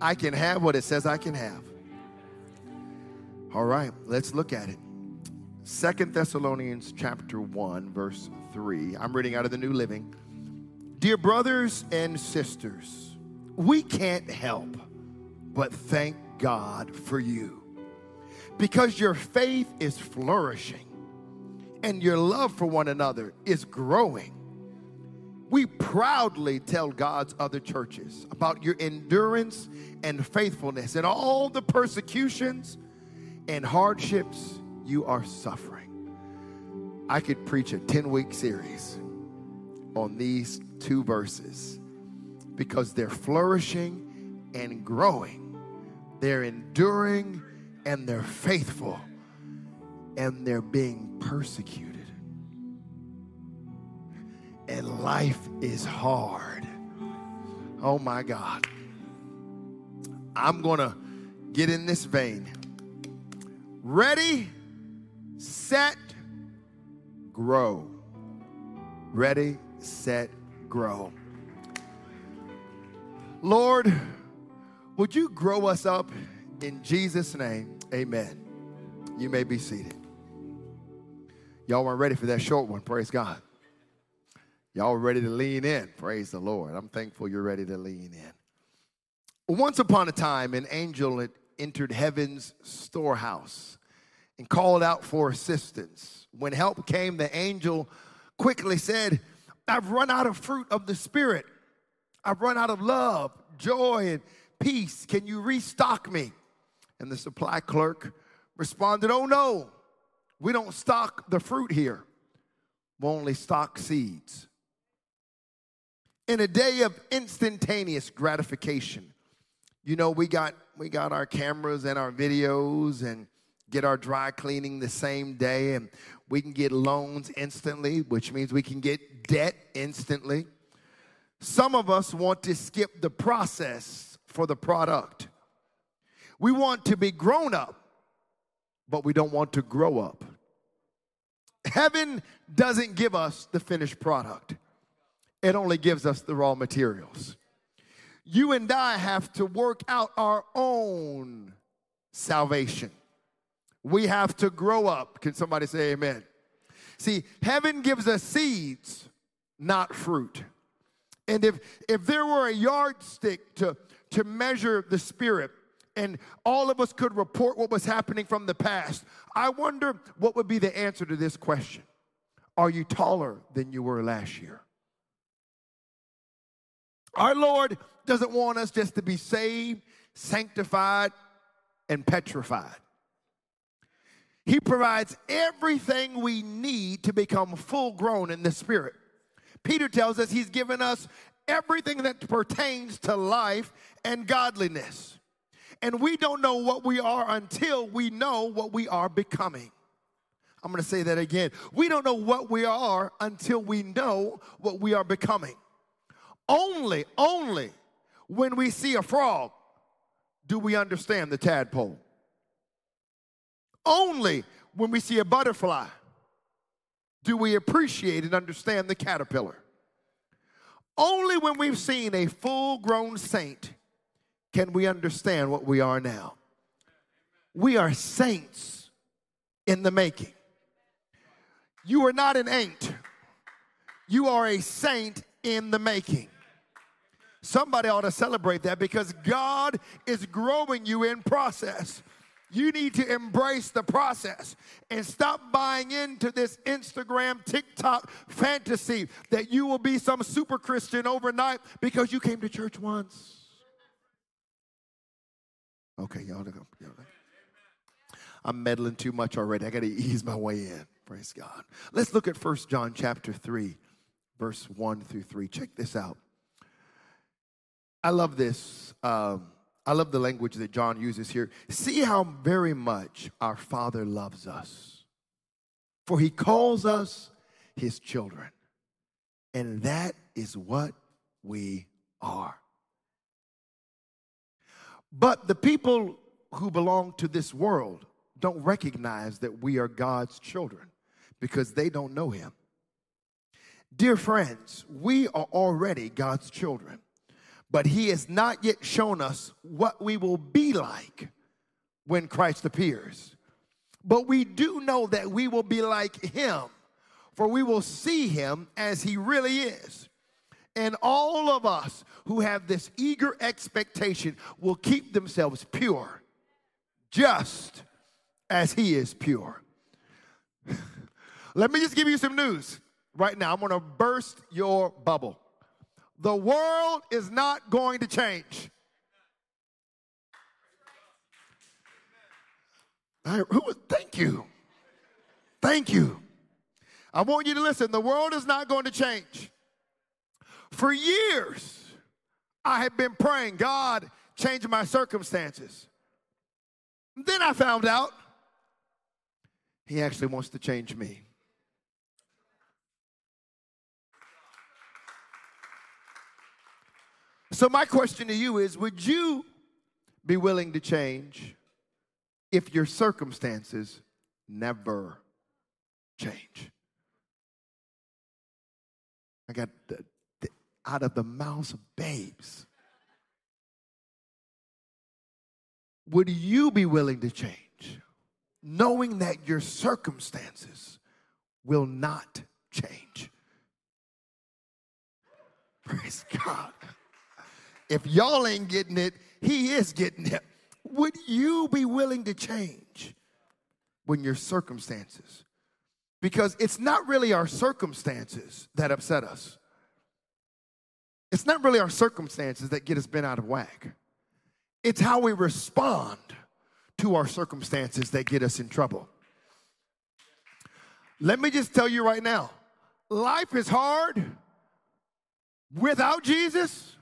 I can have what it says I can have. All right, let's look at it. Second Thessalonians chapter 1 verse 3. I'm reading out of the New Living. Dear brothers and sisters, we can't help but thank God for you because your faith is flourishing and your love for one another is growing we proudly tell God's other churches about your endurance and faithfulness and all the persecutions and hardships you are suffering. I could preach a 10 week series on these two verses because they're flourishing and growing, they're enduring and they're faithful, and they're being persecuted and life is hard. Oh my God. I'm going to get in this vein. Ready, set, grow. Ready, set, grow. Lord, would you grow us up in Jesus' name? Amen. You may be seated. Y'all weren't ready for that short one. Praise God. Y'all ready to lean in? Praise the Lord. I'm thankful you're ready to lean in. Once upon a time, an angel entered heaven's storehouse and called out for assistance. When help came, the angel quickly said, I've run out of fruit of the Spirit. I've run out of love, joy, and peace. Can you restock me? And the supply clerk responded, Oh no, we don't stock the fruit here. We only stock seeds in a day of instantaneous gratification. You know, we got we got our cameras and our videos and get our dry cleaning the same day and we can get loans instantly, which means we can get debt instantly. Some of us want to skip the process for the product. We want to be grown up, but we don't want to grow up. Heaven doesn't give us the finished product it only gives us the raw materials. You and I have to work out our own salvation. We have to grow up. Can somebody say amen? See, heaven gives us seeds, not fruit. And if if there were a yardstick to to measure the spirit and all of us could report what was happening from the past, I wonder what would be the answer to this question. Are you taller than you were last year? Our Lord doesn't want us just to be saved, sanctified, and petrified. He provides everything we need to become full grown in the Spirit. Peter tells us he's given us everything that pertains to life and godliness. And we don't know what we are until we know what we are becoming. I'm gonna say that again. We don't know what we are until we know what we are becoming. Only, only when we see a frog do we understand the tadpole. Only when we see a butterfly do we appreciate and understand the caterpillar. Only when we've seen a full grown saint can we understand what we are now. We are saints in the making. You are not an ain't, you are a saint in the making. Somebody ought to celebrate that because God is growing you in process. You need to embrace the process and stop buying into this Instagram, TikTok fantasy that you will be some super Christian overnight because you came to church once. Okay, y'all, y'all I'm meddling too much already. I got to ease my way in. Praise God. Let's look at First John chapter 3, verse 1 through 3. Check this out. I love this. Um, I love the language that John uses here. See how very much our Father loves us. For he calls us his children. And that is what we are. But the people who belong to this world don't recognize that we are God's children because they don't know him. Dear friends, we are already God's children, but he has not yet shown us what we will be like when Christ appears. But we do know that we will be like him, for we will see him as he really is. And all of us who have this eager expectation will keep themselves pure, just as he is pure. Let me just give you some news right now. I'm to burst your bubble. The world is not going to change. I, who, thank you. Thank you. I want you to listen. The world is not going to change. For years, I have been praying, God, change my circumstances. Then I found out He actually wants to change me. So, my question to you is Would you be willing to change if your circumstances never change? I got the, the, out of the mouths of babes. Would you be willing to change knowing that your circumstances will not change? Praise God. If y'all ain't getting it, he is getting it. Would you be willing to change when your circumstances? Because it's not really our circumstances that upset us. It's not really our circumstances that get us bent out of whack. It's how we respond to our circumstances that get us in trouble. Let me just tell you right now life is hard without Jesus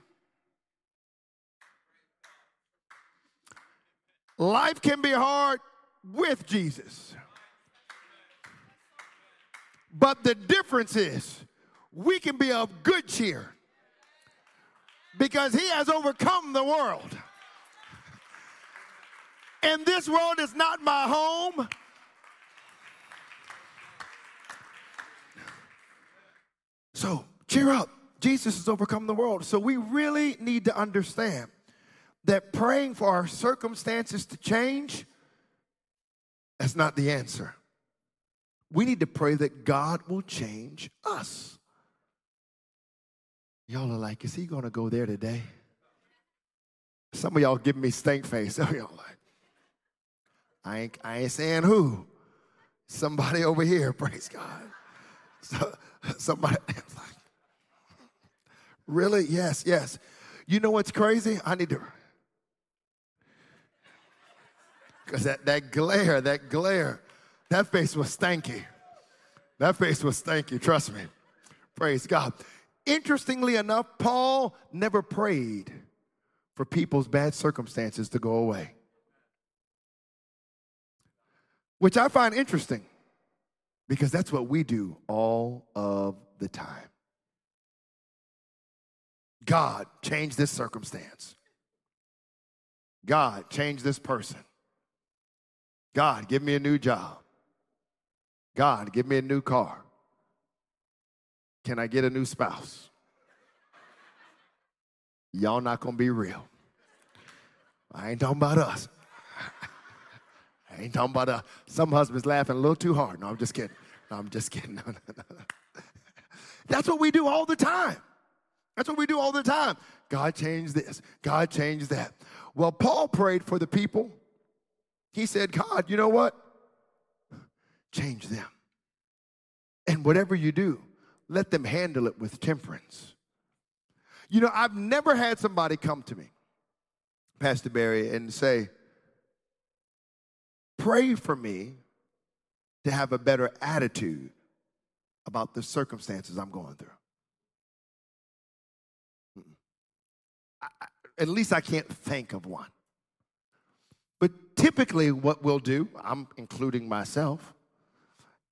Life can be hard with Jesus. But the difference is we can be of good cheer because he has overcome the world. And this world is not my home. So cheer up. Jesus has overcome the world. So we really need to understand that praying for our circumstances to change, that's not the answer. We need to pray that God will change us. Y'all are like, is he going to go there today? Some of y'all giving me stink face. Some of y'all like, I ain't, I ain't saying who. Somebody over here, praise God. So, somebody like, really? Yes, yes. You know what's crazy? I need to Because that, that glare, that glare, that face was stanky. That face was stanky, trust me. Praise God. Interestingly enough, Paul never prayed for people's bad circumstances to go away, which I find interesting because that's what we do all of the time. God, change this circumstance. God, change this person. God, give me a new job. God, give me a new car. Can I get a new spouse? Y'all not gonna be real. I ain't talking about us. I ain't talking about us. Some husbands laughing a little too hard. No, I'm just kidding. No, I'm just kidding. No, no, no. That's what we do all the time. That's what we do all the time. God changed this. God changed that. Well, Paul prayed for the people he said, God, you know what? Change them. And whatever you do, let them handle it with temperance. You know, I've never had somebody come to me, Pastor Barry, and say, Pray for me to have a better attitude about the circumstances I'm going through. I, At least I can't think of one. But typically, what we'll do, I'm including myself,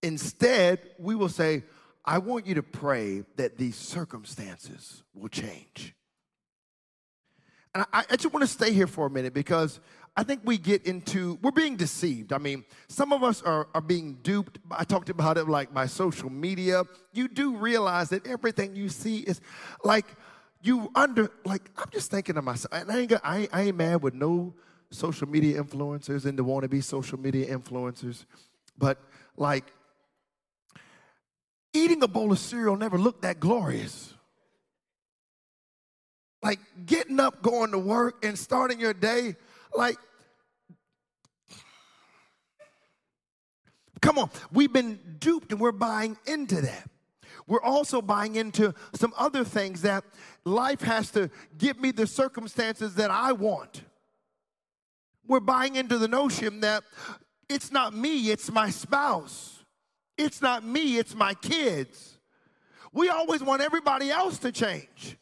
instead, we will say, I want you to pray that these circumstances will change. And I, I just want to stay here for a minute because I think we get into, we're being deceived. I mean, some of us are, are being duped. I talked about it like by social media. You do realize that everything you see is like, you under, like, I'm just thinking to myself, and I ain't, I, I ain't mad with no social media influencers and the want to be social media influencers, but like, eating a bowl of cereal never looked that glorious. Like getting up, going to work, and starting your day, like, come on, we've been duped and we're buying into that. We're also buying into some other things that life has to give me the circumstances that I want. We're buying into the notion that it's not me, it's my spouse. It's not me, it's my kids. We always want everybody else to change,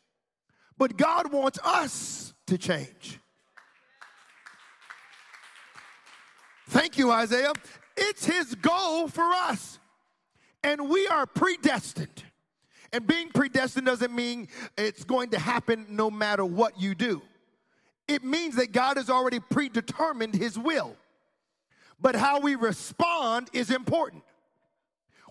but God wants us to change. Thank you, Isaiah. It's his goal for us. And we are predestined. And being predestined doesn't mean it's going to happen no matter what you do. It means that God has already predetermined his will. But how we respond is important.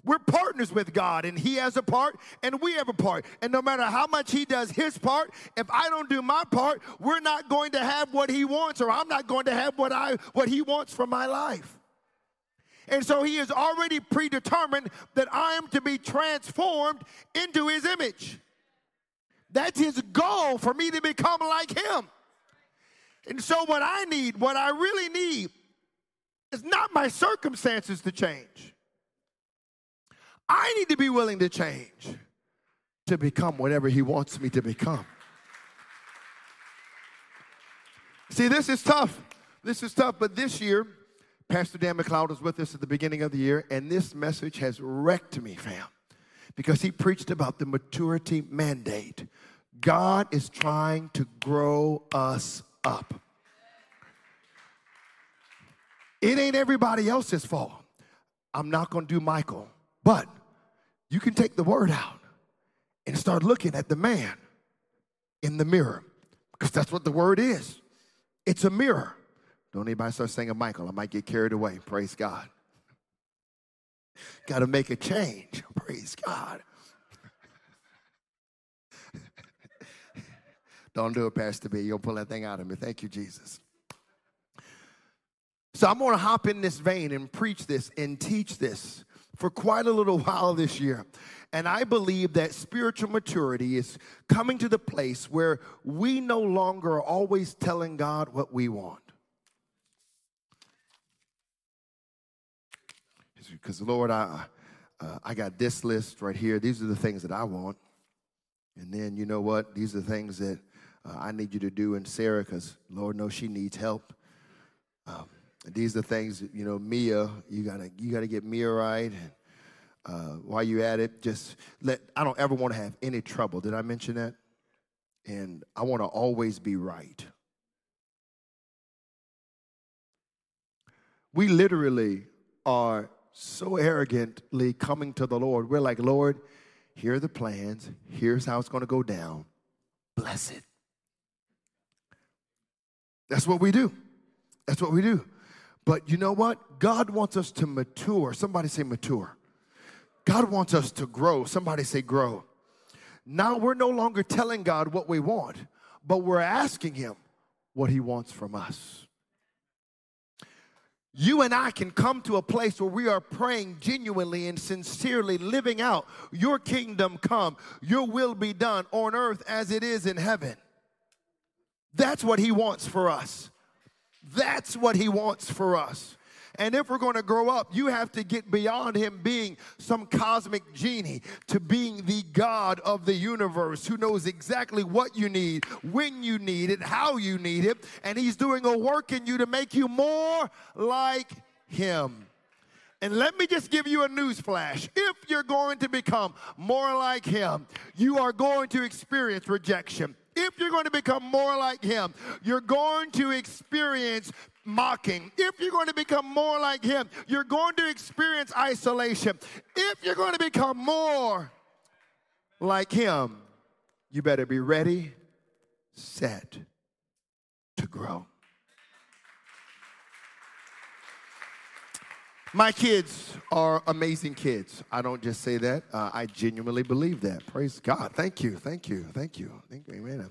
We're partners with God, and He has a part, and we have a part. And no matter how much He does His part, if I don't do my part, we're not going to have what He wants, or I'm not going to have what I what He wants for my life. And so He has already predetermined that I am to be transformed into His image. That's His goal for me to become like Him. And so, what I need, what I really need, is not my circumstances to change. I need to be willing to change to become whatever He wants me to become. See, this is tough. This is tough, but this year, Pastor Dan McLeod was with us at the beginning of the year, and this message has wrecked me, fam, because he preached about the maturity mandate. God is trying to grow us up. It ain't everybody else's fault. I'm not going to do Michael, but you can take the word out and start looking at the man in the mirror because that's what the word is. It's a mirror. Don't anybody start saying Michael. I might get carried away. Praise God. Got to make a change. Praise God. Don't do it, Pastor B. You'll pull that thing out of me. Thank you, Jesus. So I'm going to hop in this vein and preach this and teach this for quite a little while this year. And I believe that spiritual maturity is coming to the place where we no longer are always telling God what we want. Because, Lord, I, uh, I got this list right here. These are the things that I want. And then, you know what? These are the things that uh, I need you to do in Sarah because Lord knows she needs help. Um, these are things, you know, Mia, you gotta you gotta get Mia right. And uh, while you at it, just let I don't ever want to have any trouble. Did I mention that? And I want to always be right. We literally are so arrogantly coming to the Lord. We're like, Lord, here are the plans. Here's how it's going to go down. Bless it. That's what we do. That's what we do. But you know what? God wants us to mature. Somebody say mature. God wants us to grow. Somebody say grow. Now we're no longer telling God what we want, but we're asking Him what He wants from us. You and I can come to a place where we are praying genuinely and sincerely, living out your kingdom come, your will be done on earth as it is in heaven. That's what He wants for us. That's what he wants for us. And if we're going to grow up, you have to get beyond him being some cosmic genie to being the God of the universe who knows exactly what you need, when you need it, how you need it. And he's doing a work in you to make you more like him. And let me just give you a news flash. If you're going to become more like him, you are going to experience rejection if you're going to become more like him, you're going to experience mocking. If you're going to become more like him, you're going to experience isolation. If you're going to become more like him, you better be ready, set to grow. My kids are amazing kids. I don't just say that. Uh, I genuinely believe that. Praise God. Thank you. Thank you. Thank you. Thank you. Amen.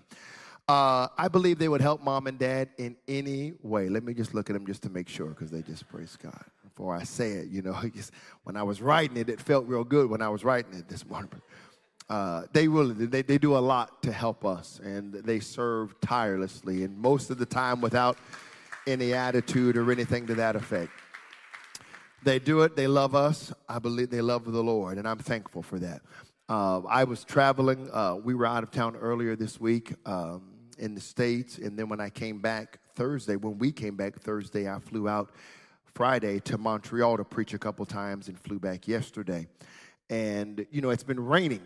Uh, I believe they would help mom and dad in any way. Let me just look at them just to make sure because they just praise God. Before I say it, you know, when I was writing it, it felt real good when I was writing it this morning. Uh, they really they, they do a lot to help us and they serve tirelessly and most of the time without any attitude or anything to that effect. They do it. They love us. I believe they love the Lord, and I'm thankful for that. Uh, I was traveling. Uh, we were out of town earlier this week um, in the States, and then when I came back Thursday, when we came back Thursday, I flew out Friday to Montreal to preach a couple times and flew back yesterday. And, you know, it's been raining.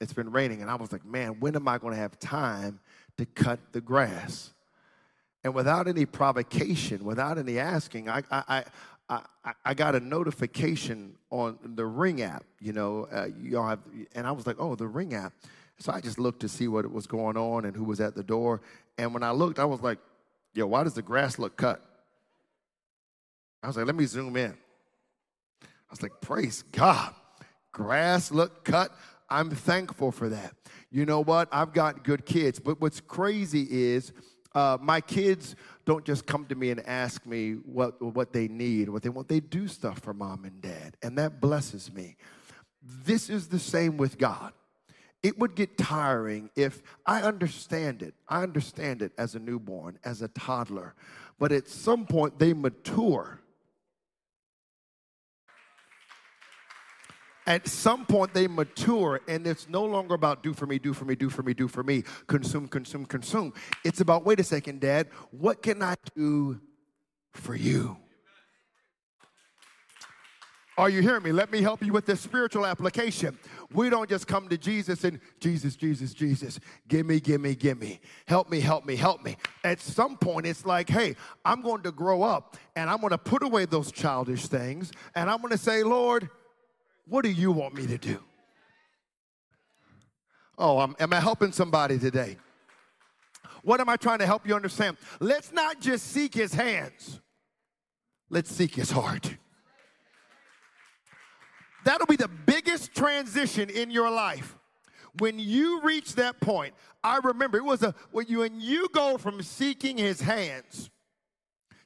It's been raining, and I was like, man, when am I going to have time to cut the grass? And without any provocation, without any asking, I, I, I, I got a notification on the Ring app, you know, uh, y'all have, and I was like, oh, the Ring app. So I just looked to see what was going on and who was at the door. And when I looked, I was like, yo, why does the grass look cut? I was like, let me zoom in. I was like, praise God. Grass look cut. I'm thankful for that. You know what? I've got good kids. But what's crazy is uh, my kids don't just come to me and ask me what, what they need, what they want. They do stuff for mom and dad, and that blesses me. This is the same with God. It would get tiring if I understand it. I understand it as a newborn, as a toddler. But at some point, they mature At some point, they mature, and it's no longer about do for me, do for me, do for me, do for me, consume, consume, consume. It's about wait a second, Dad, what can I do for you? Are you hearing me? Let me help you with this spiritual application. We don't just come to Jesus and Jesus, Jesus, Jesus, give me, give me, give me. Help me, help me, help me. At some point, it's like, hey, I'm going to grow up and I'm going to put away those childish things and I'm going to say, Lord, what do you want me to do? Oh, I'm, am I helping somebody today? What am I trying to help you understand? Let's not just seek his hands, let's seek his heart. That'll be the biggest transition in your life. When you reach that point, I remember it was a when you when you go from seeking his hands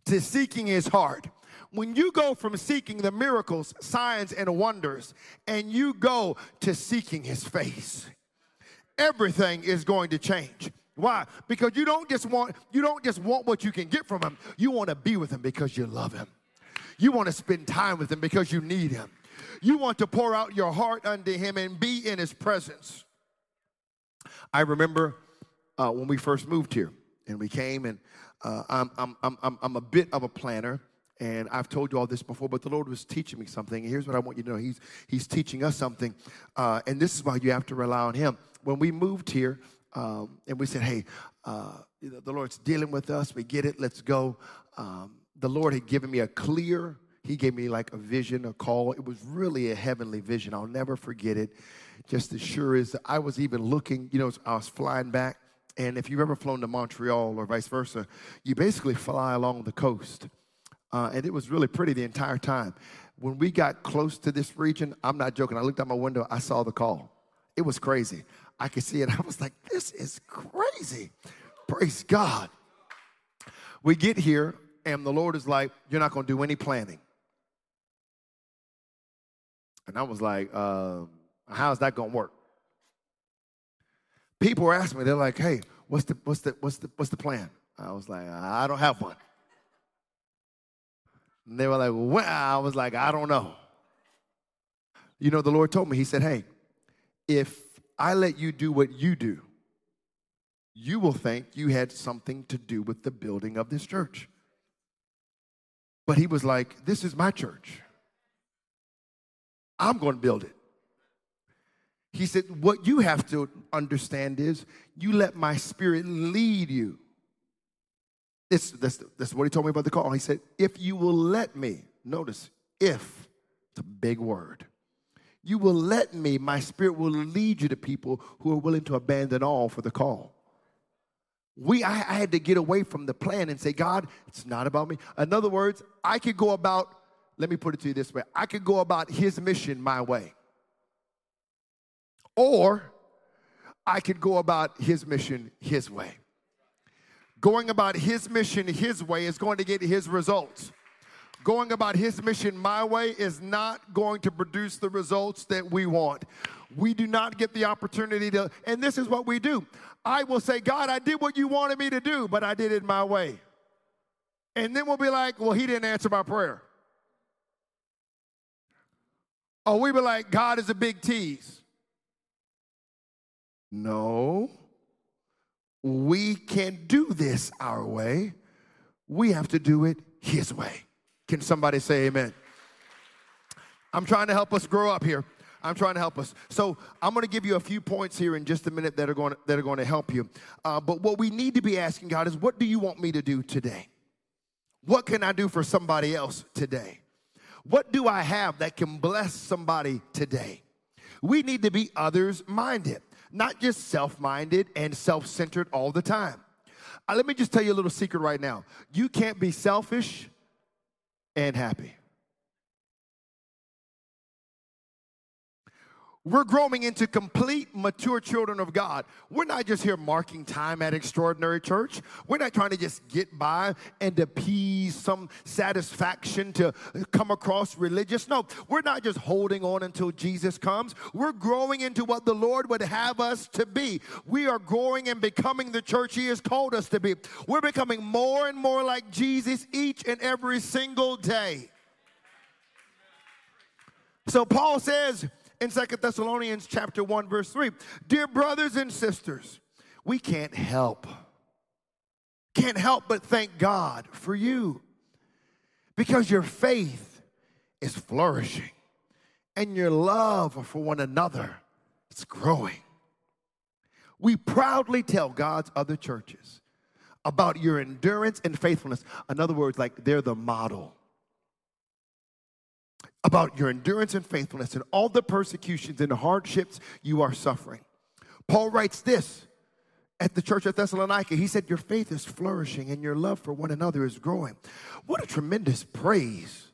to seeking his heart when you go from seeking the miracles, signs, and wonders, and you go to seeking his face, everything is going to change. Why? Because you don't just want you don't just want what you can get from him. You want to be with him because you love him. You want to spend time with him because you need him. You want to pour out your heart unto him and be in his presence. I remember uh, when we first moved here and we came and uh, I'm, I'm, I'm, I'm a bit of a planner and I've told you all this before, but the Lord was teaching me something. Here's what I want you to know He's, he's teaching us something. Uh, and this is why you have to rely on Him. When we moved here, um, and we said, hey, uh, you know, the Lord's dealing with us. We get it. Let's go. Um, the Lord had given me a clear, He gave me like a vision, a call. It was really a heavenly vision. I'll never forget it. Just as sure as I was even looking, you know, I was flying back. And if you've ever flown to Montreal or vice versa, you basically fly along the coast. Uh, and it was really pretty the entire time. When we got close to this region, I'm not joking. I looked out my window, I saw the call. It was crazy. I could see it. I was like, this is crazy. Praise God. We get here, and the Lord is like, You're not going to do any planning. And I was like, uh, How's that going to work? People were asking me, They're like, Hey, what's the, what's the, what's the, what's the plan? I was like, I don't have one. And they were like, well, I was like, I don't know. You know, the Lord told me, He said, Hey, if I let you do what you do, you will think you had something to do with the building of this church. But He was like, This is my church. I'm going to build it. He said, What you have to understand is you let my spirit lead you. This, this is what he told me about the call. He said, If you will let me, notice, if, it's a big word. You will let me, my spirit will lead you to people who are willing to abandon all for the call. We, I, I had to get away from the plan and say, God, it's not about me. In other words, I could go about, let me put it to you this way I could go about his mission my way. Or I could go about his mission his way. Going about his mission his way is going to get his results. Going about his mission my way is not going to produce the results that we want. We do not get the opportunity to, and this is what we do. I will say, God, I did what you wanted me to do, but I did it my way. And then we'll be like, well, he didn't answer my prayer. Or we'll be like, God is a big tease. No we can't do this our way. We have to do it His way. Can somebody say amen? I'm trying to help us grow up here. I'm trying to help us. So I'm going to give you a few points here in just a minute that are going to, that are going to help you. Uh, but what we need to be asking God is, what do you want me to do today? What can I do for somebody else today? What do I have that can bless somebody today? We need to be others minded not just self minded and self centered all the time. Uh, let me just tell you a little secret right now. You can't be selfish and happy. We're growing into complete mature children of God. We're not just here marking time at Extraordinary Church. We're not trying to just get by and appease some satisfaction to come across religious. No, we're not just holding on until Jesus comes. We're growing into what the Lord would have us to be. We are growing and becoming the church He has called us to be. We're becoming more and more like Jesus each and every single day. So Paul says, in Second Thessalonians chapter 1 verse 3. Dear brothers and sisters, we can't help can't help but thank God for you because your faith is flourishing and your love for one another is growing. We proudly tell God's other churches about your endurance and faithfulness. In other words, like they're the model about your endurance and faithfulness and all the persecutions and hardships you are suffering. Paul writes this at the church at Thessalonica. He said, Your faith is flourishing and your love for one another is growing. What a tremendous praise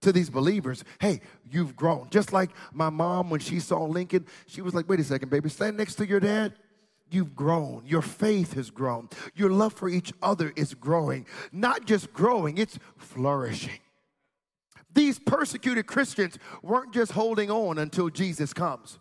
to these believers. Hey, you've grown. Just like my mom, when she saw Lincoln, she was like, Wait a second, baby, stand next to your dad. You've grown. Your faith has grown. Your love for each other is growing. Not just growing, it's flourishing. These persecuted Christians weren't just holding on until Jesus comes.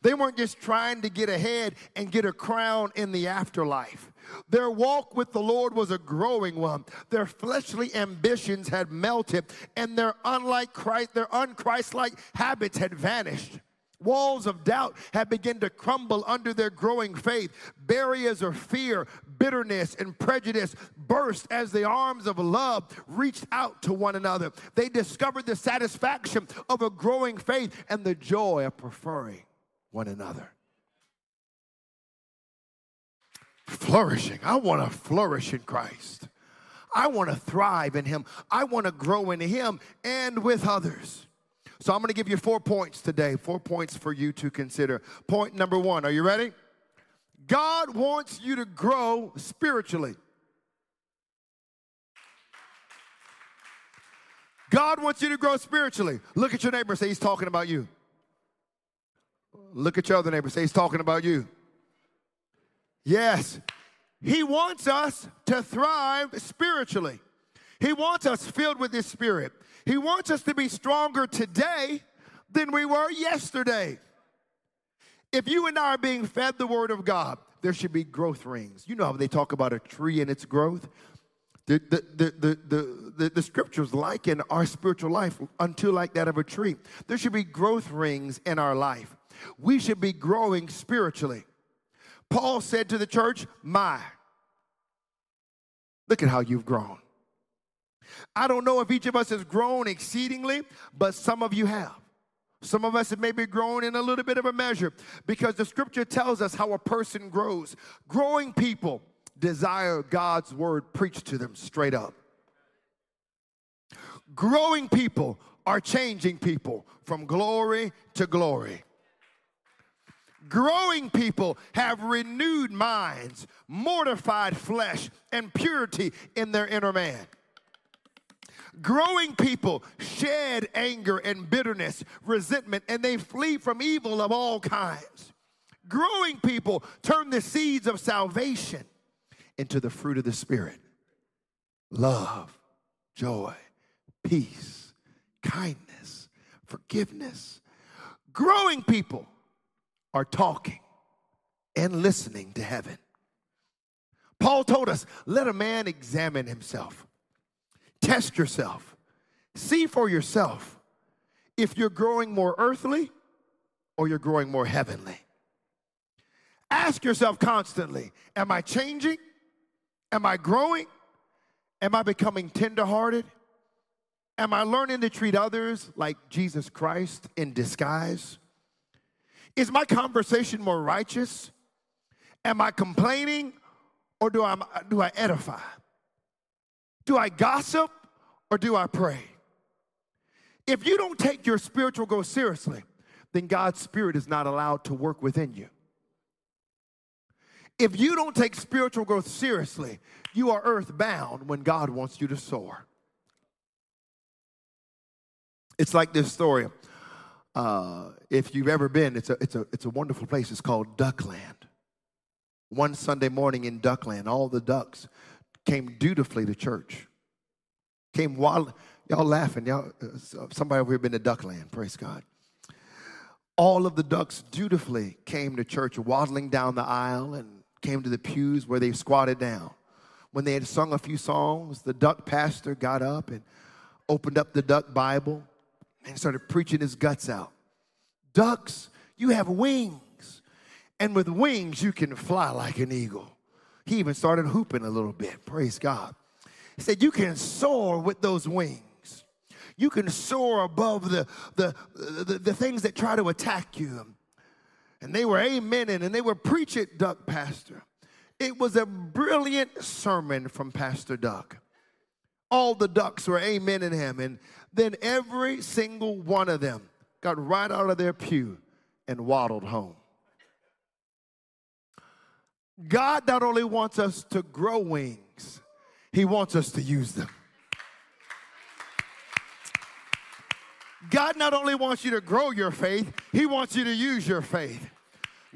They weren't just trying to get ahead and get a crown in the afterlife. Their walk with the Lord was a growing one. Their fleshly ambitions had melted, and their unlike Christ, their unchristlike habits had vanished. Walls of doubt had begun to crumble under their growing faith. Barriers of fear, bitterness, and prejudice burst as the arms of love reached out to one another. They discovered the satisfaction of a growing faith and the joy of preferring one another. Flourishing. I want to flourish in Christ. I want to thrive in Him. I want to grow in Him and with others. So I'm going to give you four points today, four points for you to consider. Point number one, are you ready? God wants you to grow spiritually. God wants you to grow spiritually. Look at your neighbor, say he's talking about you. Look at your other neighbor, say he's talking about you. Yes, he wants us to thrive spiritually. He wants us filled with His Spirit. He wants us to be stronger today than we were yesterday. If you and I are being fed the Word of God, there should be growth rings. You know how they talk about a tree and its growth? The, the, the, the, the, the, scriptures liken our spiritual life unto like that of a tree. There should be growth rings in our life. We should be growing spiritually. Paul said to the church, My, look at how you've grown. I don't know if each of us has grown exceedingly, but some of you have. Some of us have maybe grown in a little bit of a measure because the scripture tells us how a person grows. Growing people desire God's word preached to them straight up. Growing people are changing people from glory to glory. Growing people have renewed minds, mortified flesh, and purity in their inner man. Growing people shed anger and bitterness, resentment, and they flee from evil of all kinds. Growing people turn the seeds of salvation into the fruit of the Spirit love, joy, peace, kindness, forgiveness. Growing people are talking and listening to heaven. Paul told us, let a man examine himself, test yourself, see for yourself if you're growing more earthly or you're growing more heavenly. Ask yourself constantly, am I changing? Am I growing? Am I becoming tenderhearted? Am I learning to treat others like Jesus Christ in disguise? Is my conversation more righteous? Am I complaining or do I, do I edify? Do I gossip or do I pray? If you don't take your spiritual growth seriously, then God's Spirit is not allowed to work within you. If you don't take spiritual growth seriously, you are earthbound when God wants you to soar. It's like this story. Uh, if you've ever been, it's a, it's, a, it's a wonderful place. It's called Duckland. One Sunday morning in Duckland, all the ducks came dutifully to church. Came while, y'all laughing. Y'all, uh, somebody over here been to Duckland, praise God. All of the ducks dutifully came to church, waddling down the aisle and came to the pews where they squatted down. When they had sung a few songs, the duck pastor got up and opened up the duck Bible and started preaching his guts out. Ducks, you have wings, and with wings, you can fly like an eagle. He even started hooping a little bit. Praise God. He said, You can soar with those wings. You can soar above the, the, the, the things that try to attack you. And they were amening and they were preaching Duck Pastor. It was a brilliant sermon from Pastor Duck. All the ducks were amening him. And then every single one of them got right out of their pew and waddled home. God not only wants us to grow wings, He wants us to use them. God not only wants you to grow your faith, He wants you to use your faith.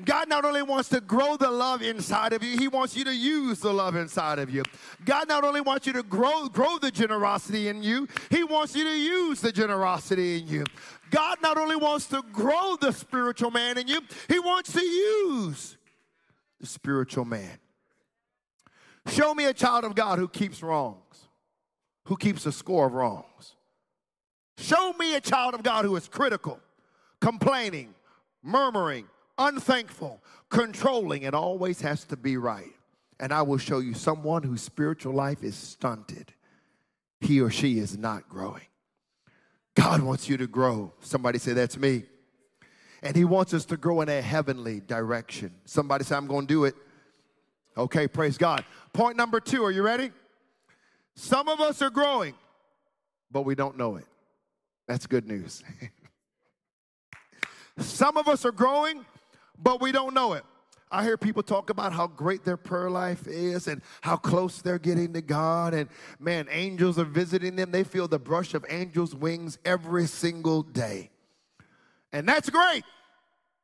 God not only wants to grow the love inside of you, He wants you to use the love inside of you. God not only wants you to grow, grow the generosity in you, He wants you to use the generosity in you. God not only wants to grow the spiritual man in you, He wants to use the spiritual man. Show me a child of God who keeps wrongs, who keeps a score of wrongs. Show me a child of God who is critical, complaining, murmuring, unthankful, controlling, and always has to be right. And I will show you someone whose spiritual life is stunted. He or she is not growing. God wants you to grow. Somebody say, That's me. And He wants us to grow in a heavenly direction. Somebody say, I'm going to do it. Okay, praise God. Point number two, are you ready? Some of us are growing, but we don't know it. That's good news. Some of us are growing, but we don't know it. I hear people talk about how great their prayer life is and how close they're getting to God. And man, angels are visiting them. They feel the brush of angels' wings every single day. And that's great,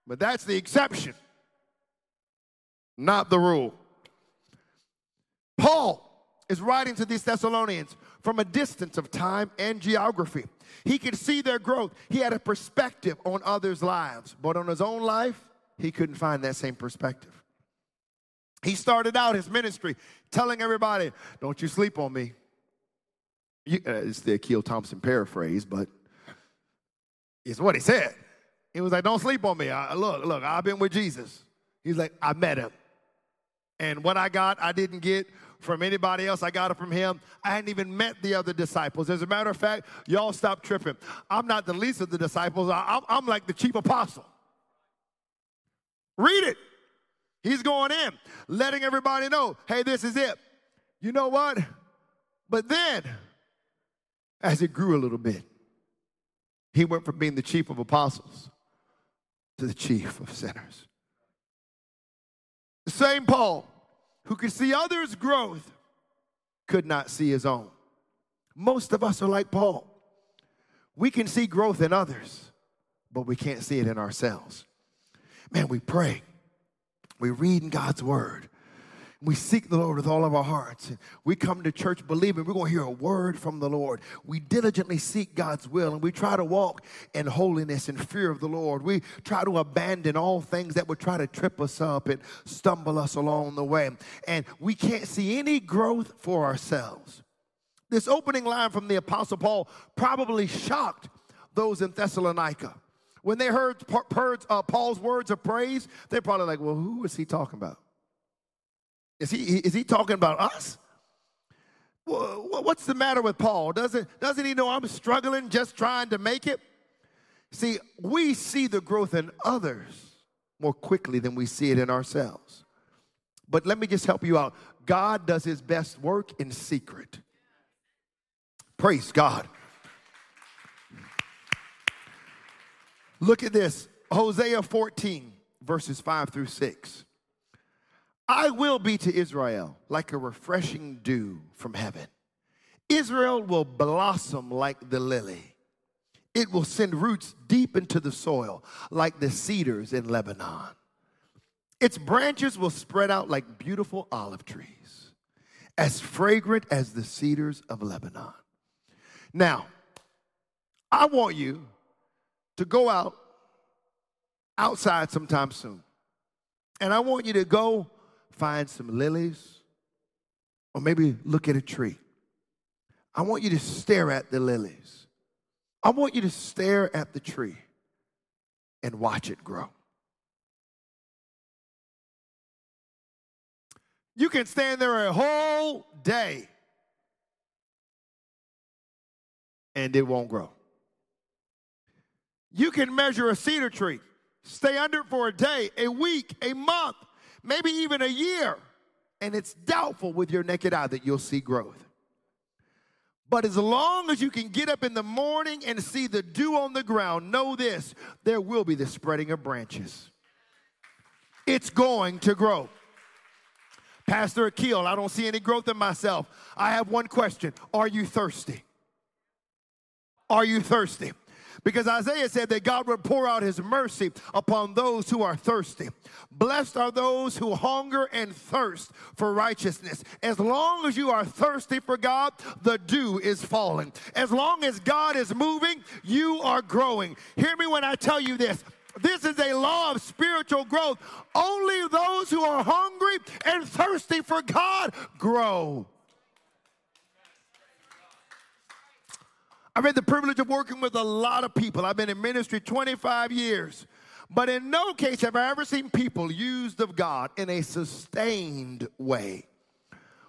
but that's the exception, not the rule. Paul is writing to these Thessalonians from a distance of time and geography. He could see their growth. He had a perspective on others' lives, but on his own life, he couldn't find that same perspective. He started out his ministry telling everybody, Don't you sleep on me. You, uh, it's the Akil Thompson paraphrase, but it's what he said. He was like, Don't sleep on me. I, look, look, I've been with Jesus. He's like, I met him. And what I got, I didn't get from anybody else. I got it from him. I hadn't even met the other disciples. As a matter of fact, y'all stop tripping. I'm not the least of the disciples, I, am like the chief apostle. Read it. He's going in, letting everybody know hey, this is it. You know what? But then, as it grew a little bit, he went from being the chief of apostles to the chief of sinners. The same Paul who could see others' growth could not see his own. Most of us are like Paul. We can see growth in others, but we can't see it in ourselves. Man, we pray, we read in God's word, we seek the Lord with all of our hearts. We come to church believing we're going to hear a word from the Lord. We diligently seek God's will and we try to walk in holiness and fear of the Lord. We try to abandon all things that would try to trip us up and stumble us along the way. And we can't see any growth for ourselves. This opening line from the Apostle Paul probably shocked those in Thessalonica. When they heard uh, Paul's words of praise, they're probably like, well, who is he talking about? Is he, is he talking about us? What's the matter with Paul? Doesn't, doesn't he know I'm struggling just trying to make it? See, we see the growth in others more quickly than we see it in ourselves. But let me just help you out. God does his best work in secret. Praise God. Look at this Hosea 14, verses 5 through 6. I will be to Israel like a refreshing dew from heaven. Israel will blossom like the lily. It will send roots deep into the soil like the cedars in Lebanon. Its branches will spread out like beautiful olive trees, as fragrant as the cedars of Lebanon. Now, I want you to go out outside sometime soon. And I want you to go find some lilies, or maybe look at a tree. I want you to stare at the lilies. I want you to stare at the tree and watch it grow. You can stand there a whole day and it won't grow. You can measure a cedar tree, stay under it for a day, a week, a month, maybe even a year, and it's doubtful with your naked eye that you'll see growth. But as long as you can get up in the morning and see the dew on the ground, know this there will be the spreading of branches. It's going to grow. Pastor Akil, I don't see any growth in myself. I have one question Are you thirsty? Are you thirsty? Because Isaiah said that God would pour out his mercy upon those who are thirsty. Blessed are those who hunger and thirst for righteousness. As long as you are thirsty for God, the dew is falling. As long as God is moving, you are growing. Hear me when I tell you this. This is a law of spiritual growth. Only those who are hungry and thirsty for God grow. I've had the privilege of working with a lot of people. I've been in ministry 25 years. But in no case have I ever seen people used of God in a sustained way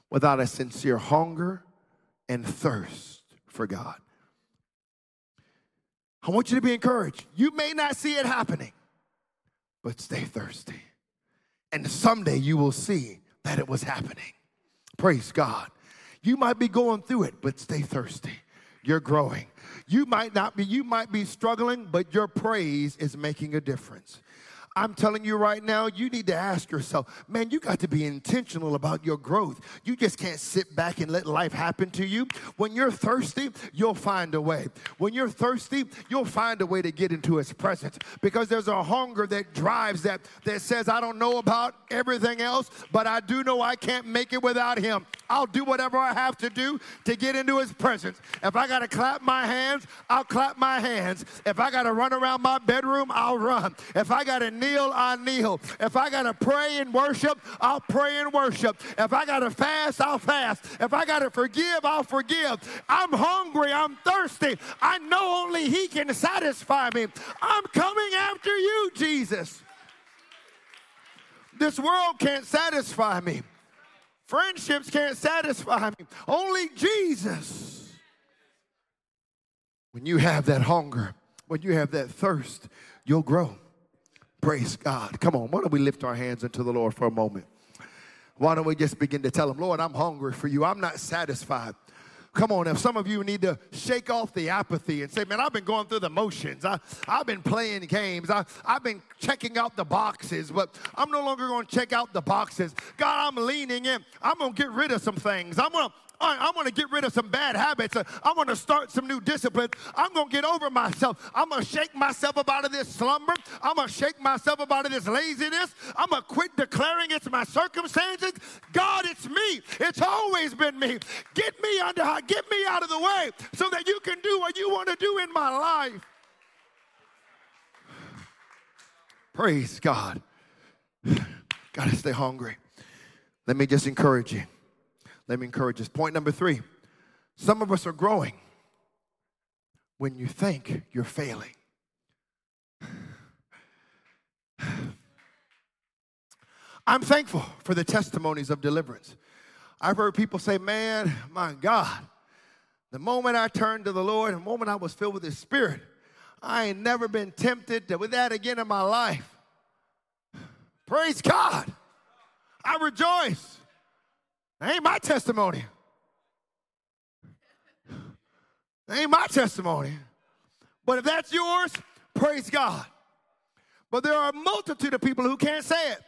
without a sincere hunger and thirst for God. I want you to be encouraged. You may not see it happening, but stay thirsty. And someday you will see that it was happening. Praise God. You might be going through it, but stay thirsty you're growing. You might not be, you might be struggling, but your praise is making a difference. I'm telling you right now, you need to ask yourself, man, you got to be intentional about your growth. You just can't sit back and let life happen to you. When you're thirsty, you'll find a way. When you're thirsty, you'll find a way to get into his presence because there's a hunger that drives that that says, I don't know about everything else, but I do know I can't make it without him. I'll do whatever I have to do to get into his presence. If I got to clap my hands, I'll clap my hands. If I got to run around my bedroom, I'll run. If I got to kneel, I kneel. If I got to pray and worship, I'll pray and worship. If I got to fast, I'll fast. If I got to forgive, I'll forgive. I'm hungry. I'm thirsty. I know only He can satisfy me. I'm coming after you, Jesus. This world can't satisfy me. Friendships can't satisfy me. Only Jesus. When you have that hunger, when you have that thirst, you'll grow. Praise God. Come on, why don't we lift our hands unto the Lord for a moment? Why don't we just begin to tell him, Lord, I'm hungry for you. I'm not satisfied. Come on, if some of you need to shake off the apathy and say, man, I've been going through the motions. I, I've been playing games. I, I've been checking out the boxes, but I'm no longer going to check out the boxes. God, I'm leaning in. I'm going to get rid of some things. I'm going to I, want to get rid of some bad habits. I want to start some new disciplines. I'm going to get over myself. I'm going to shake myself up out of this slumber. I'm going to shake myself up out of this laziness. I'm going to quit declaring it's my circumstances. God, it's me. It's always been me. Get me under, get me out of the way so that you can do what you want to do in my life. Praise God. Got to stay hungry. Let me just encourage you. Let me encourage us. Point number three some of us are growing when you think you're failing. I'm thankful for the testimonies of deliverance. I've heard people say, Man, my God, the moment I turned to the Lord, the moment I was filled with His Spirit, I ain't never been tempted to, with that again in my life. Praise God. I rejoice. That ain't my testimony. That ain't my testimony. But if that's yours, praise God. But there are a multitude of people who can't say it.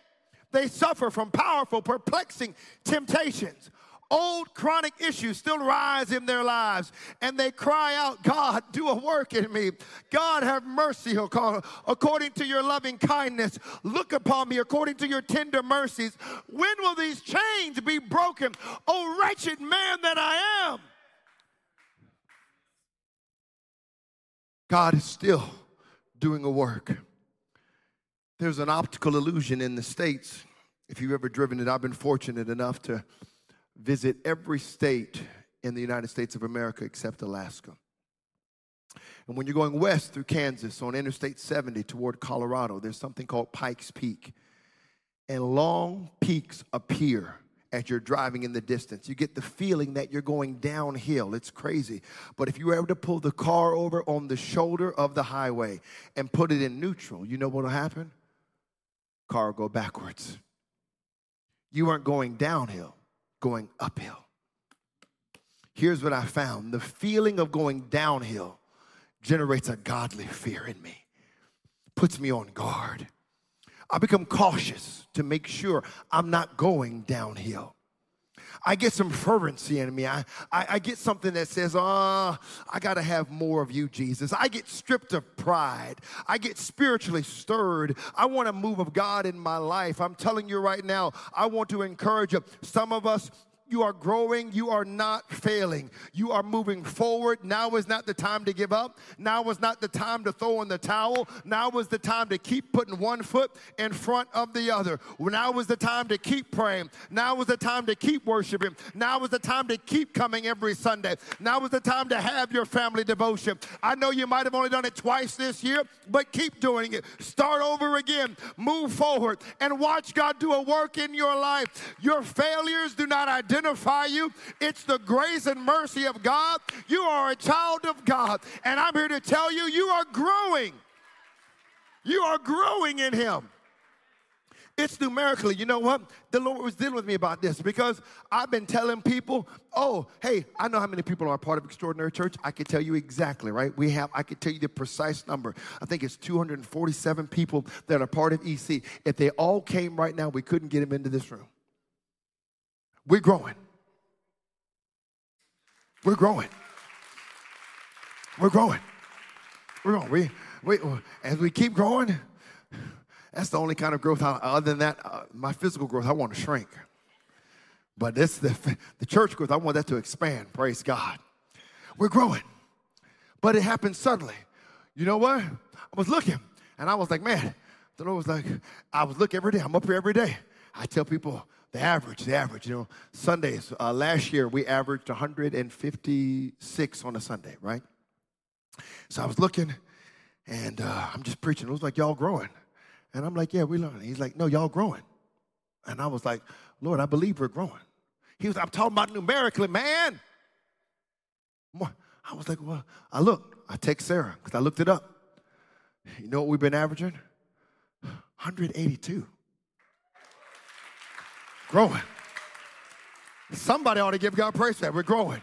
They suffer from powerful, perplexing temptations. Old chronic issues still rise in their lives, and they cry out, God, do a work in me. God, have mercy, according to your loving kindness. Look upon me according to your tender mercies. When will these chains be broken? Oh, wretched man that I am. God is still doing a work. There's an optical illusion in the States. If you've ever driven it, I've been fortunate enough to visit every state in the United States of America except Alaska. And when you're going west through Kansas on Interstate 70 toward Colorado, there's something called Pikes Peak. And long peaks appear as you're driving in the distance. You get the feeling that you're going downhill. It's crazy. But if you were able to pull the car over on the shoulder of the highway and put it in neutral, you know what'll happen? Car will go backwards. You aren't going downhill going uphill. Here's what I found the feeling of going downhill generates a godly fear in me, puts me on guard. I become cautious to make sure I'm not going downhill. I get some fervency in me. I, I, I get something that says, oh, I got to have more of you, Jesus. I get stripped of pride. I get spiritually stirred. I want a move of God in my life. I'm telling you right now, I want to encourage you. Some of us, you are growing. You are not failing. You are moving forward. Now is not the time to give up. Now is not the time to throw in the towel. Now is the time to keep putting one foot in front of the other. Now is the time to keep praying. Now is the time to keep worshiping. Now is the time to keep coming every Sunday. Now is the time to have your family devotion. I know you might have only done it twice this year, but keep doing it. Start over again. Move forward and watch God do a work in your life. Your failures do not identify identify you. It's the grace and mercy of God. You are a child of God. And I'm here to tell you, you are growing. You are growing in Him. It's numerically. You know what? The Lord was dealing with me about this because I've been telling people, oh, hey, I know how many people are part of Extraordinary Church. I can tell you exactly, right? We have, I can tell you the precise number. I think it's 247 people that are part of EC. If they all came right now, we couldn't get them into this room. We're growing. We're growing. We're growing. We're growing. We, we, as we keep growing, that's the only kind of growth. I, other than that, uh, my physical growth, I want to shrink. But this, the, the church growth, I want that to expand. Praise God. We're growing. But it happened suddenly. You know what? I was looking and I was like, man, the Lord was like, I was looking every day. I'm up here every day. I tell people, the average, the average. You know, Sundays, uh, last year we averaged 156 on a Sunday, right? So I was looking and uh, I'm just preaching. It was like, y'all growing. And I'm like, yeah, we learning. He's like, no, y'all growing. And I was like, Lord, I believe we're growing. He was, I'm talking about numerically, man. I was like, well, I look, I text Sarah because I looked it up. You know what we've been averaging? 182. Growing. Somebody ought to give God praise that. We're growing.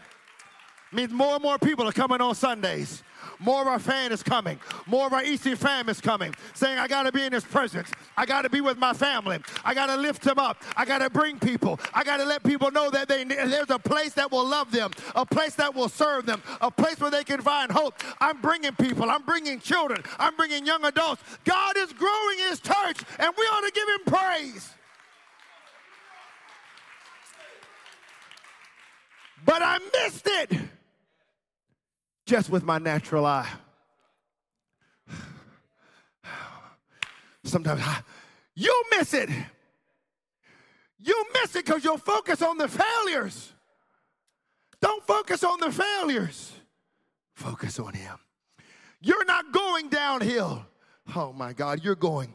Means more and more people are coming on Sundays. More of our fan is coming. More of our EC fam is coming, saying, I got to be in his presence. I got to be with my family. I got to lift him up. I got to bring people. I got to let people know that they, there's a place that will love them, a place that will serve them, a place where they can find hope. I'm bringing people. I'm bringing children. I'm bringing young adults. God is growing his church, and we ought to give him praise. But I missed it just with my natural eye. Sometimes I, you miss it. You miss it because you'll focus on the failures. Don't focus on the failures. Focus on Him. You're not going downhill. Oh my God, you're going,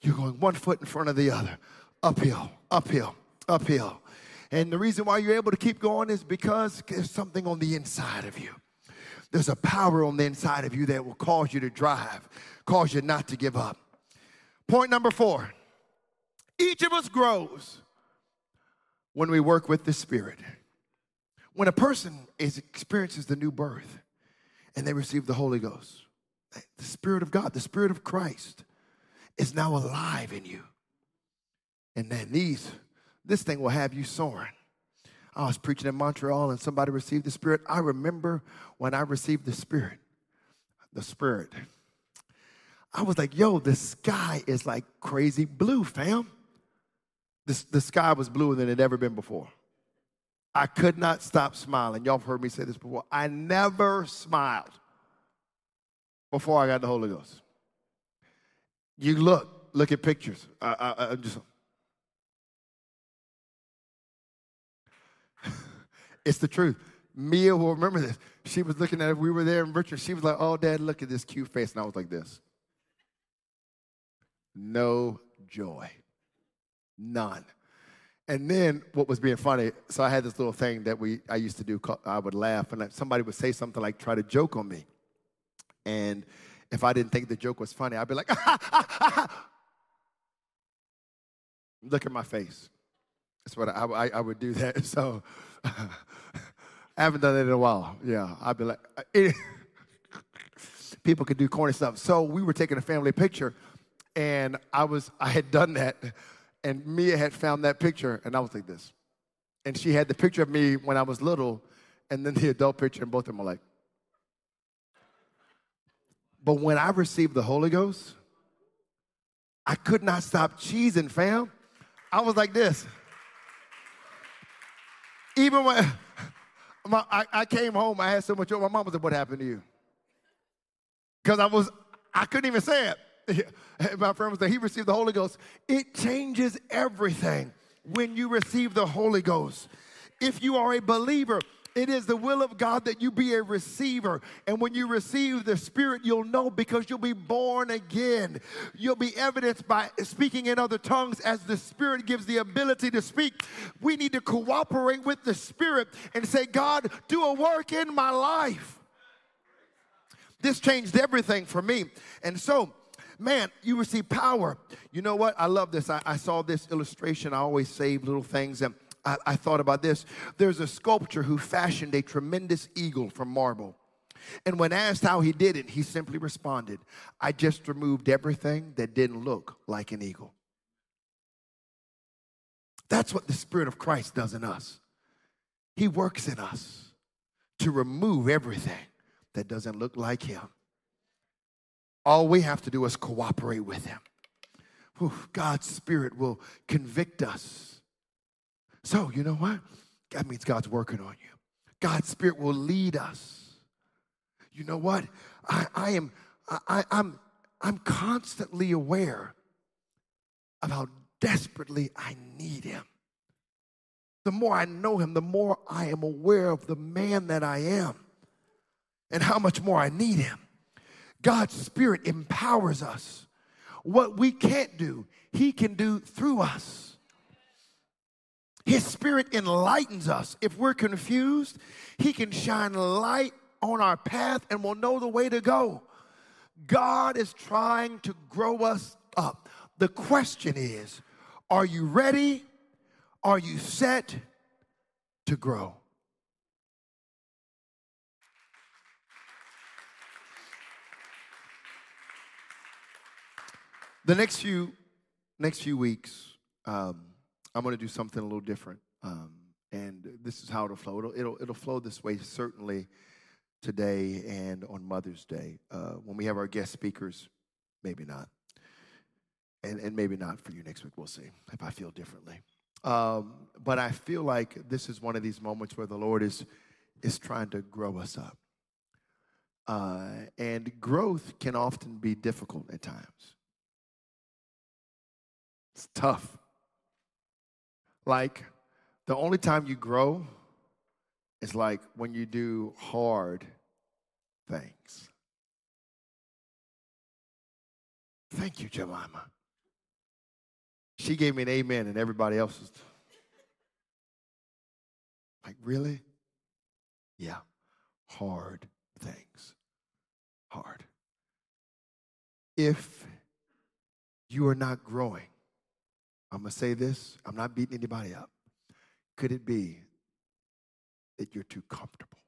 you're going one foot in front of the other. Uphill, uphill, uphill. And the reason why you're able to keep going is because there's something on the inside of you. There's a power on the inside of you that will cause you to drive, cause you not to give up. Point number four each of us grows when we work with the Spirit. When a person is, experiences the new birth and they receive the Holy Ghost, the Spirit of God, the Spirit of Christ is now alive in you. And then these, this thing will have you soaring. I was preaching in Montreal and somebody received the Spirit. I remember when I received the Spirit, the Spirit. I was like, yo, the sky is like crazy blue, fam. This, the sky was bluer than it ever been before. I could not stop smiling. Y'all have heard me say this before. I never smiled before I got the Holy Ghost. You look, look at pictures. I, I, I just It's the truth. Mia will remember this. She was looking at it. We were there in Richard. She was like, Oh, Dad, look at this cute face. And I was like, This. No joy. None. And then what was being funny, so I had this little thing that we I used to do. I would laugh, and somebody would say something like, try to joke on me. And if I didn't think the joke was funny, I'd be like, look at my face. That's what I, I, I would do that. So I haven't done it in a while. Yeah, I'd be like, people could do corny stuff. So we were taking a family picture, and I was I had done that, and Mia had found that picture, and I was like this, and she had the picture of me when I was little, and then the adult picture, and both of them were like. But when I received the Holy Ghost, I could not stop cheesing, fam. I was like this. Even when my, I, I, came home, I had so much joy. My mom was like, What happened to you? Because I was, I couldn't even say it. My friend was like, He received the Holy Ghost. It changes everything when you receive the Holy Ghost. If you are a believer, it is the will of God that you be a receiver. And when you receive the Spirit, you'll know because you'll be born again. You'll be evidenced by speaking in other tongues as the Spirit gives the ability to speak. We need to cooperate with the Spirit and say, God, do a work in my life. This changed everything for me. And so, man, you receive power. You know what? I love this. I, I, saw this illustration. I always save little things. And I, I thought about this. There's a sculptor who fashioned a tremendous eagle from marble. And when asked how he did it, he simply responded, I just removed everything that didn't look like an eagle. That's what the Spirit of Christ does in us. He works in us to remove everything that doesn't look like Him. All we have to do is cooperate with Him. Whew, God's Spirit will convict us so, you know what? That means God's working on you. God's Spirit will lead us. You know what? I, I am I, I'm I'm constantly aware of how desperately I need him. The more I know him, the more I am aware of the man that I am and how much more I need him. God's Spirit empowers us. What we can't do, he can do through us. His Spirit enlightens us. If we're confused, He can shine light on our path and we'll know the way to go. God is trying to grow us up. The question is are you ready? Are you set to grow? The next few next few weeks, um, I'm going to do something a little different, um, and this is how it'll flow. It'll, it'll it'll flow this way certainly today and on Mother's Day uh, when we have our guest speakers. Maybe not, and and maybe not for you next week. We'll see if I feel differently. Um, but I feel like this is one of these moments where the Lord is is trying to grow us up. Uh, and growth can often be difficult at times. It's tough. Like, the only time you grow is like when you do hard things. Thank you, Jemima. She gave me an amen, and everybody else was like, really? Yeah, hard things. Hard. If you are not growing, I'm going to say this, I'm not beating anybody up. Could it be that you're too comfortable?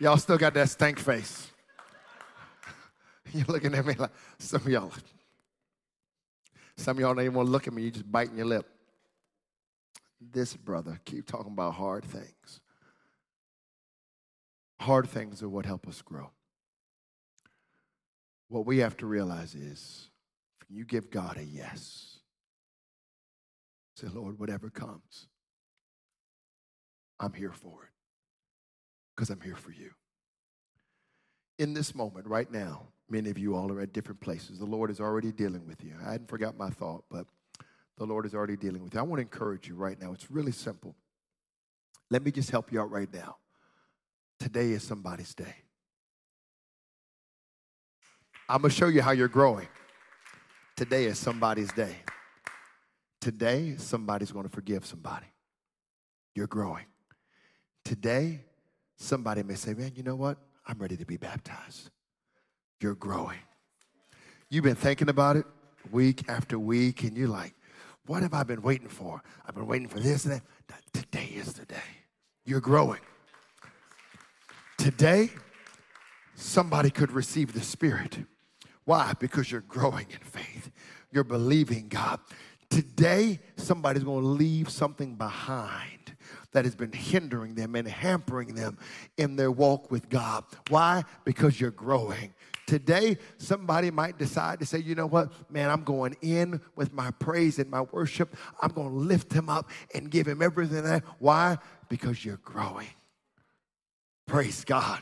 Y'all still got that stank face. You're looking at me like some of y'all. Some of y'all don't even want to look at me. You're just biting your lip. This brother keep talking about hard things. Hard things are what help us grow. What we have to realize is you give God a yes. Say, Lord, whatever comes, I'm here for it because I'm here for you. In this moment, right now, many of you all are at different places. The Lord is already dealing with you. I hadn't forgot my thought, but the Lord is already dealing with you. I want to encourage you right now. It's really simple. Let me just help you out right now. Today is somebody's day. I'm going to show you how you're growing. Today is somebody's day. Today, somebody's going to forgive somebody. You're growing. Today, somebody may say, Man, you know what? I'm ready to be baptized. You're growing. You've been thinking about it week after week, and you're like, What have I been waiting for? I've been waiting for this and that. Today is the day. You're growing. Today, somebody could receive the Spirit. Why? Because you're growing in faith. You're believing God. Today, somebody's going to leave something behind that has been hindering them and hampering them in their walk with God. Why? Because you're growing. Today, somebody might decide to say, you know what, man, I'm going in with my praise and my worship. I'm going to lift him up and give him everything. That. Why? Because you're growing. Praise God.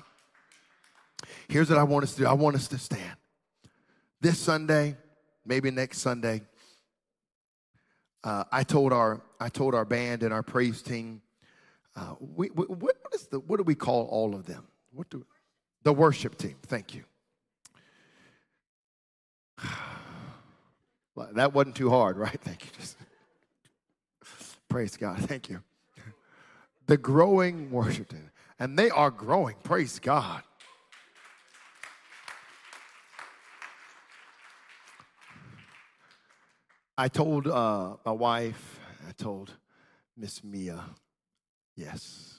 Here's what I want us to do I want us to stand. This Sunday, maybe next Sunday, uh, I told our I told our band and our praise team, uh, we, we, what is the what do we call all of them? What do the worship team? Thank you. that wasn't too hard, right? Thank you. Just praise God. Thank you. The growing worship team and they are growing. Praise God. I told uh, my wife, I told Miss Mia, yes,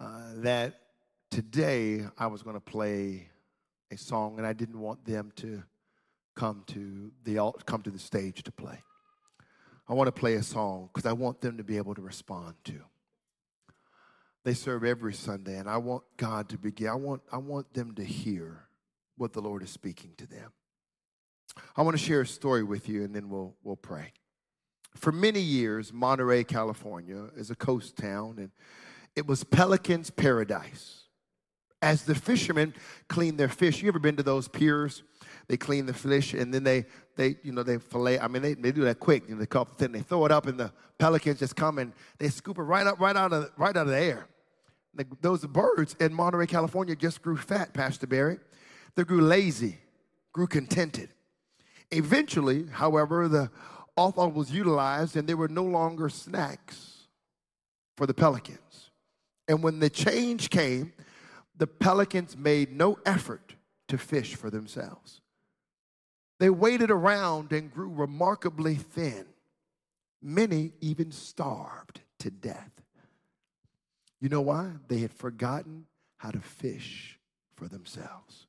uh, that today I was going to play a song, and I didn't want them to come to the come to the stage to play. I want to play a song because I want them to be able to respond to. They serve every Sunday, and I want God to begin. I want, I want them to hear what the Lord is speaking to them. I want to share a story with you, and then we'll, we'll pray. For many years, Monterey, California is a coast town, and it was Pelican's paradise. As the fishermen clean their fish, you ever been to those piers? They clean the fish and then they, they you know, they fillet. I mean, they, they do that quick. You know, they cut it, they throw it up, and the pelicans just come and they scoop it right up, right out of, right out of the air. those birds in Monterey, California just grew fat, Pastor Barry. They grew lazy, grew contented. Eventually, however, the offal was utilized and there were no longer snacks for the pelicans. And when the change came, the pelicans made no effort to fish for themselves. They waited around and grew remarkably thin. Many even starved to death. You know why? They had forgotten how to fish for themselves.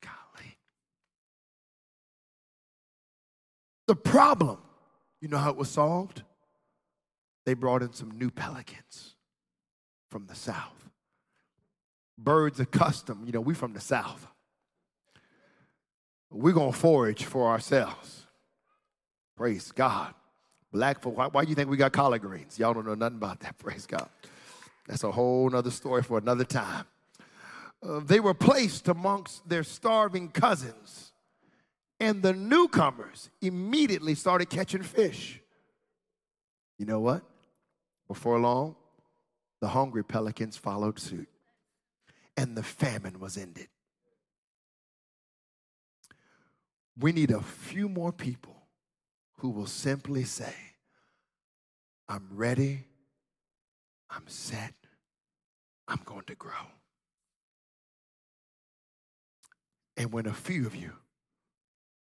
Golly. The problem, you know how it was solved? They brought in some new pelicans from the south. Birds accustomed, you know, we from the south. We're going to forage for ourselves. Praise God. Black folk, why, why do you think we got collard greens? Y'all don't know nothing about that. Praise God. That's a whole other story for another time. Uh, they were placed amongst their starving cousins, and the newcomers immediately started catching fish. You know what? Before long, the hungry pelicans followed suit, and the famine was ended. We need a few more people who will simply say, I'm ready I'm set. I'm going to grow. And when a few of you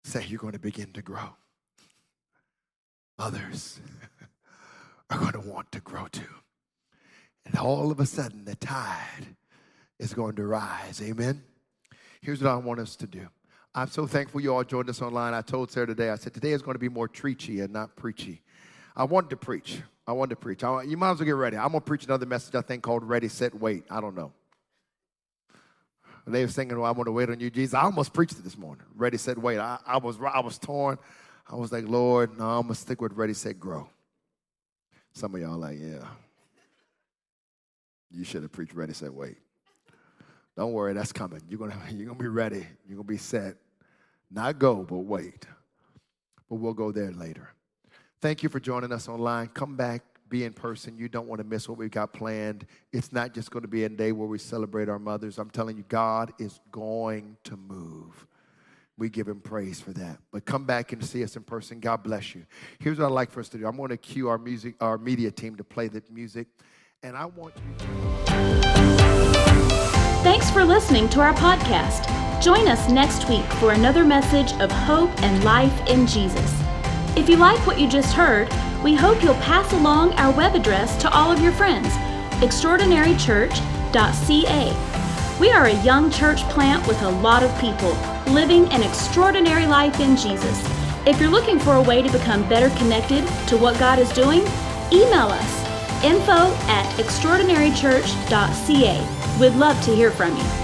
say you're going to begin to grow, others are going to want to grow too. And all of a sudden, the tide is going to rise. Amen. Here's what I want us to do. I'm so thankful you all joined us online. I told Sarah today, I said, today is going to be more treachy and not preachy. I wanted to preach. I wanted to preach. I, you might as well get ready. I'm going to preach another message, I think, called Ready, Set, Wait. I don't know. They were singing, well, I want to wait on you, Jesus. I almost preached it this morning. Ready, set, wait. I, I, was, I was torn. I was like, Lord, no, I'm going to stick with ready, set, grow. Some of y'all like, yeah. You should have preached ready, set, wait. Don't worry, that's coming. You're going you're gonna be ready. You're going to be set. Not go, but wait. But we'll go there later. Thank you for joining us online. Come back, be in person. You don't want to miss what we've got planned. It's not just going to be a day where we celebrate our mothers. I'm telling you, God is going to move. We give him praise for that. But come back and see us in person. God bless you. Here's what I'd like for us to do. I'm going to cue our music, our media team to play the music. And I want you to. Thanks for listening to our podcast. Join us next week for another message of hope and life in Jesus. If you like what you just heard, we hope you'll pass along our web address to all of your friends extraordinarychurch.ca. We are a young church plant with a lot of people living an extraordinary life in Jesus. If you're looking for a way to become better connected to what God is doing, email us info at extraordinarychurch.ca. We'd love to hear from you.